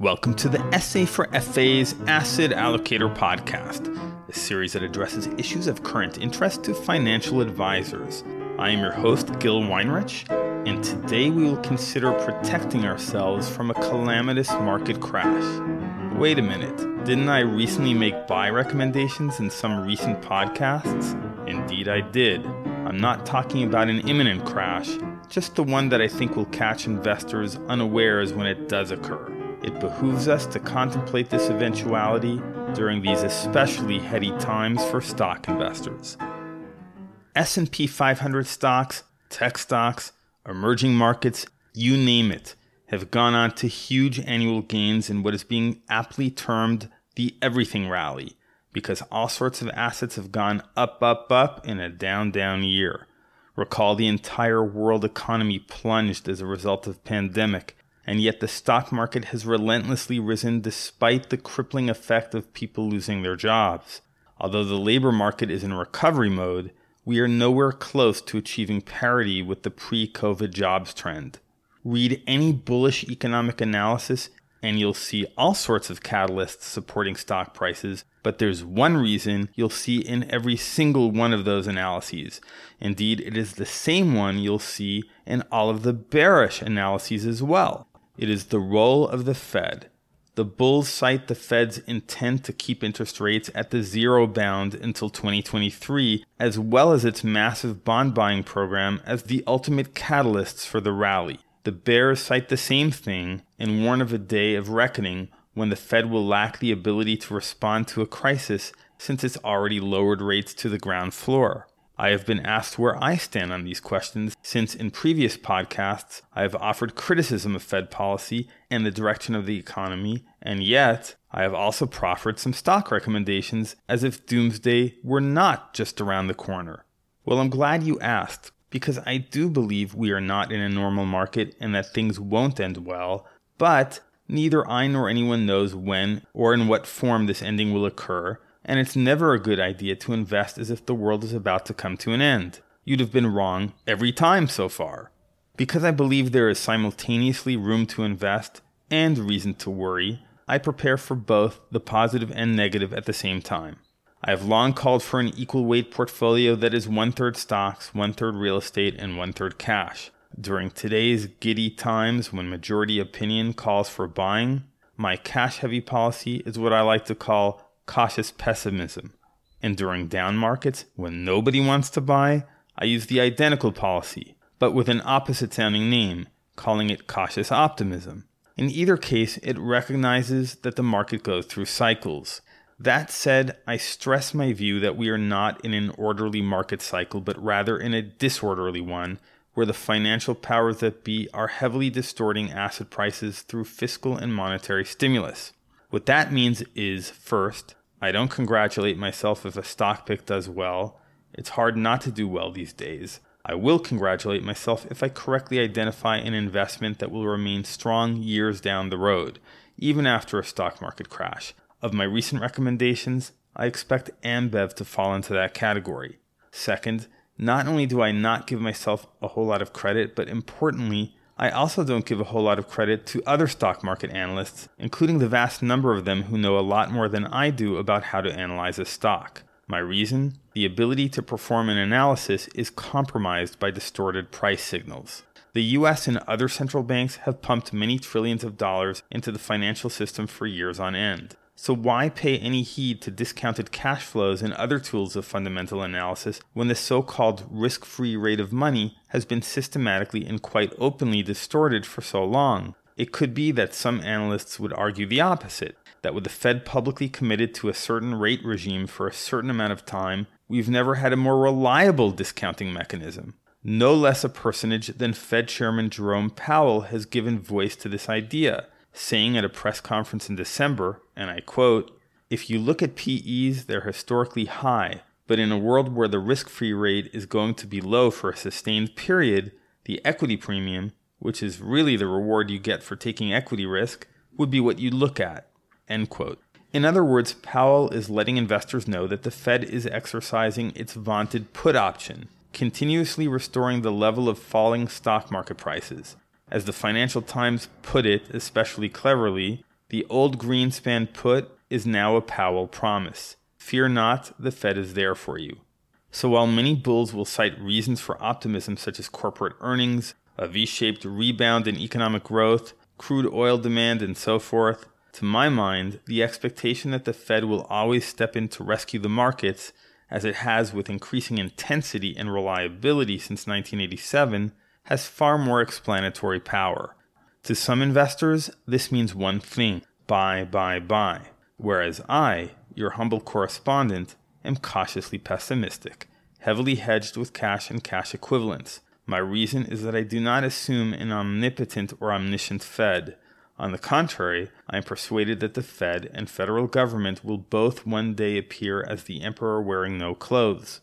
Welcome to the SA for FA's Asset Allocator podcast, a series that addresses issues of current interest to financial advisors. I am your host, Gil Weinrich, and today we will consider protecting ourselves from a calamitous market crash. Wait a minute, didn't I recently make buy recommendations in some recent podcasts? Indeed, I did. I'm not talking about an imminent crash, just the one that I think will catch investors unawares when it does occur it behooves us to contemplate this eventuality during these especially heady times for stock investors. S&P 500 stocks, tech stocks, emerging markets, you name it, have gone on to huge annual gains in what is being aptly termed the everything rally because all sorts of assets have gone up up up in a down down year. Recall the entire world economy plunged as a result of pandemic and yet the stock market has relentlessly risen despite the crippling effect of people losing their jobs. Although the labor market is in recovery mode, we are nowhere close to achieving parity with the pre COVID jobs trend. Read any bullish economic analysis, and you'll see all sorts of catalysts supporting stock prices, but there's one reason you'll see in every single one of those analyses. Indeed, it is the same one you'll see in all of the bearish analyses as well. It is the role of the Fed. The bulls cite the Fed's intent to keep interest rates at the zero bound until 2023, as well as its massive bond buying program, as the ultimate catalysts for the rally. The bears cite the same thing and warn of a day of reckoning when the Fed will lack the ability to respond to a crisis since it's already lowered rates to the ground floor. I have been asked where I stand on these questions since in previous podcasts I have offered criticism of Fed policy and the direction of the economy, and yet I have also proffered some stock recommendations as if doomsday were not just around the corner. Well, I'm glad you asked because I do believe we are not in a normal market and that things won't end well, but neither I nor anyone knows when or in what form this ending will occur and it's never a good idea to invest as if the world is about to come to an end. You'd have been wrong every time so far. Because I believe there is simultaneously room to invest and reason to worry, I prepare for both the positive and negative at the same time. I have long called for an equal weight portfolio that is one third stocks, one third real estate, and one third cash. During today's giddy times when majority opinion calls for buying, my cash heavy policy is what I like to call cautious pessimism. And during down markets, when nobody wants to buy, I use the identical policy, but with an opposite sounding name, calling it cautious optimism. In either case, it recognizes that the market goes through cycles. That said, I stress my view that we are not in an orderly market cycle, but rather in a disorderly one, where the financial powers that be are heavily distorting asset prices through fiscal and monetary stimulus. What that means is, first, I don't congratulate myself if a stock pick does well. It's hard not to do well these days. I will congratulate myself if I correctly identify an investment that will remain strong years down the road, even after a stock market crash. Of my recent recommendations, I expect Ambev to fall into that category. Second, not only do I not give myself a whole lot of credit, but importantly, I also don't give a whole lot of credit to other stock market analysts, including the vast number of them who know a lot more than I do about how to analyze a stock. My reason? The ability to perform an analysis is compromised by distorted price signals. The US and other central banks have pumped many trillions of dollars into the financial system for years on end. So, why pay any heed to discounted cash flows and other tools of fundamental analysis when the so called risk free rate of money has been systematically and quite openly distorted for so long? It could be that some analysts would argue the opposite that with the Fed publicly committed to a certain rate regime for a certain amount of time, we've never had a more reliable discounting mechanism. No less a personage than Fed Chairman Jerome Powell has given voice to this idea saying at a press conference in December, and I quote, If you look at PEs, they're historically high, but in a world where the risk free rate is going to be low for a sustained period, the equity premium, which is really the reward you get for taking equity risk, would be what you look at. End quote. In other words, Powell is letting investors know that the Fed is exercising its vaunted put option, continuously restoring the level of falling stock market prices as the Financial Times put it especially cleverly, The old Greenspan put is now a Powell promise. Fear not, the Fed is there for you. So while many bulls will cite reasons for optimism such as corporate earnings, a V-shaped rebound in economic growth, crude oil demand, and so forth, to my mind, the expectation that the Fed will always step in to rescue the markets, as it has with increasing intensity and reliability since 1987, has far more explanatory power. To some investors, this means one thing buy, buy, buy. Whereas I, your humble correspondent, am cautiously pessimistic, heavily hedged with cash and cash equivalents. My reason is that I do not assume an omnipotent or omniscient Fed. On the contrary, I am persuaded that the Fed and federal government will both one day appear as the emperor wearing no clothes.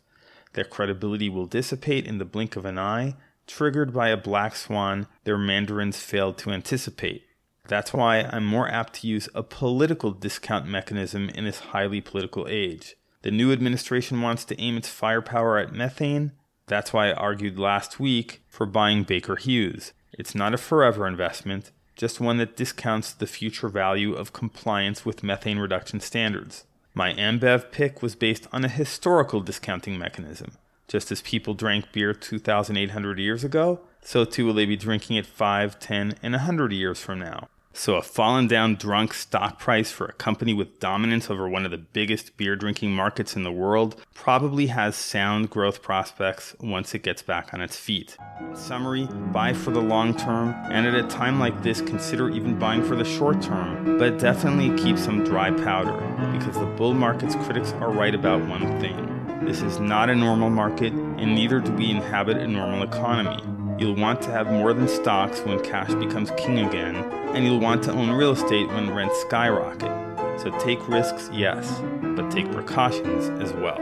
Their credibility will dissipate in the blink of an eye, triggered by a black swan their mandarins failed to anticipate. That's why I'm more apt to use a political discount mechanism in this highly political age. The new administration wants to aim its firepower at methane. That's why I argued last week for buying Baker Hughes. It's not a forever investment, just one that discounts the future value of compliance with methane reduction standards. My Ambev pick was based on a historical discounting mechanism. Just as people drank beer 2,800 years ago, so too will they be drinking it 5, 10, and 100 years from now. So, a fallen down drunk stock price for a company with dominance over one of the biggest beer drinking markets in the world probably has sound growth prospects once it gets back on its feet. Summary, buy for the long term, and at a time like this, consider even buying for the short term, but definitely keep some dry powder because the bull market's critics are right about one thing. This is not a normal market, and neither do we inhabit a normal economy. You'll want to have more than stocks when cash becomes king again, and you'll want to own real estate when rents skyrocket. So take risks, yes, but take precautions as well.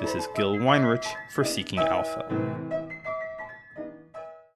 This is Gil Weinrich for Seeking Alpha.